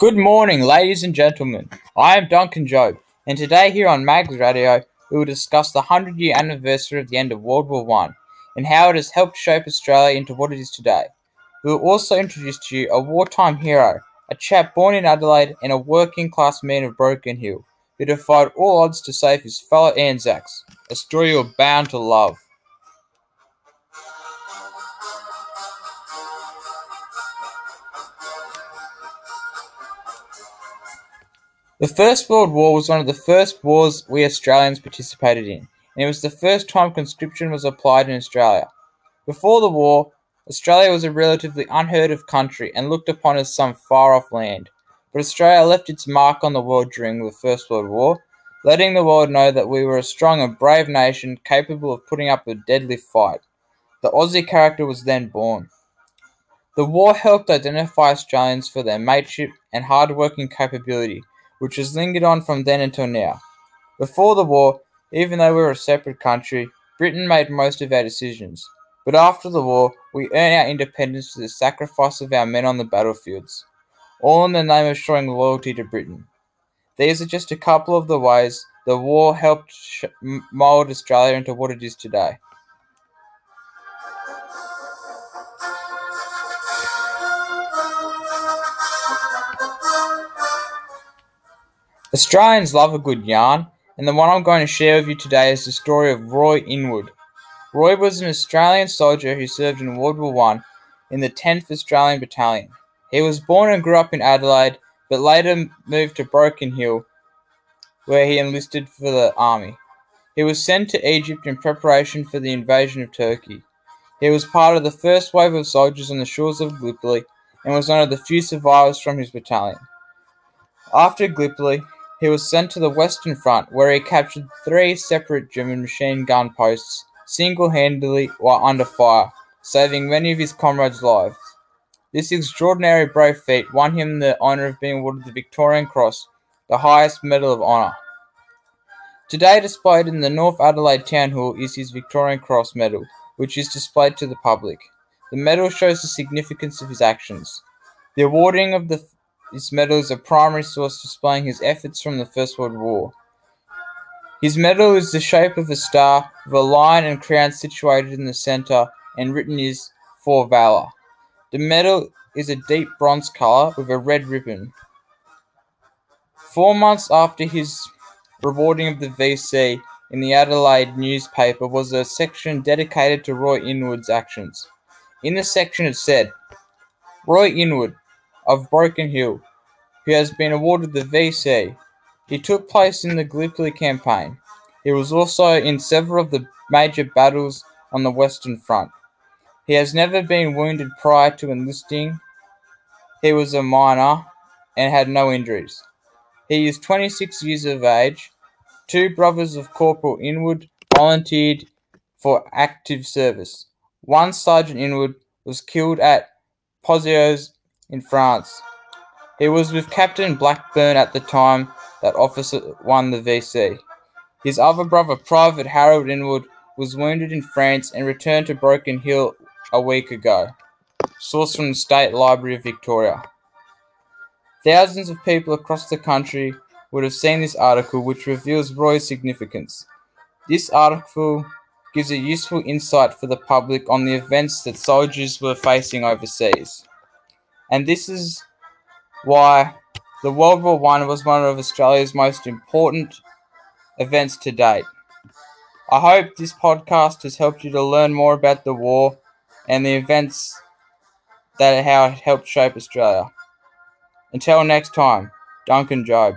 Good morning, ladies and gentlemen. I am Duncan Job, and today here on Mags Radio, we will discuss the 100 year anniversary of the end of World War I and how it has helped shape Australia into what it is today. We will also introduce to you a wartime hero, a chap born in Adelaide and a working class man of Broken Hill, who defied all odds to save his fellow Anzacs, a story you're bound to love. The First World War was one of the first wars we Australians participated in, and it was the first time conscription was applied in Australia. Before the war, Australia was a relatively unheard of country and looked upon as some far off land. But Australia left its mark on the world during the First World War, letting the world know that we were a strong and brave nation capable of putting up a deadly fight. The Aussie character was then born. The war helped identify Australians for their mateship and hard working capability which has lingered on from then until now. Before the war, even though we were a separate country, Britain made most of our decisions. But after the war, we earned our independence through the sacrifice of our men on the battlefields, all in the name of showing loyalty to Britain. These are just a couple of the ways the war helped mould Australia into what it is today. Australians love a good yarn, and the one I'm going to share with you today is the story of Roy Inwood. Roy was an Australian soldier who served in World War I in the 10th Australian Battalion. He was born and grew up in Adelaide, but later moved to Broken Hill, where he enlisted for the army. He was sent to Egypt in preparation for the invasion of Turkey. He was part of the first wave of soldiers on the shores of Gallipoli and was one of the few survivors from his battalion. After Gallipoli, he was sent to the Western Front, where he captured three separate German machine gun posts single-handedly while under fire, saving many of his comrades' lives. This extraordinary brave feat won him the honour of being awarded the Victorian Cross, the highest medal of honour. Today, displayed in the North Adelaide Town Hall, is his Victorian Cross medal, which is displayed to the public. The medal shows the significance of his actions. The awarding of the this medal is a primary source displaying his efforts from the First World War. His medal is the shape of a star with a lion and crown situated in the center and written is For Valor. The medal is a deep bronze color with a red ribbon. Four months after his rewarding of the VC in the Adelaide newspaper was a section dedicated to Roy Inwood's actions. In the section it said, Roy Inwood, of Broken Hill, who has been awarded the VC. He took place in the Gallipoli campaign. He was also in several of the major battles on the Western Front. He has never been wounded prior to enlisting. He was a minor and had no injuries. He is 26 years of age. Two brothers of Corporal Inwood volunteered for active service. One Sergeant Inwood was killed at Poziers in France. He was with Captain Blackburn at the time that officer won the VC. His other brother, Private Harold Inwood, was wounded in France and returned to Broken Hill a week ago. Source from the State Library of Victoria. Thousands of people across the country would have seen this article, which reveals Roy's significance. This article gives a useful insight for the public on the events that soldiers were facing overseas and this is why the World War One was one of Australia's most important events to date. I hope this podcast has helped you to learn more about the war and the events that how it helped shape Australia. Until next time, Duncan Job.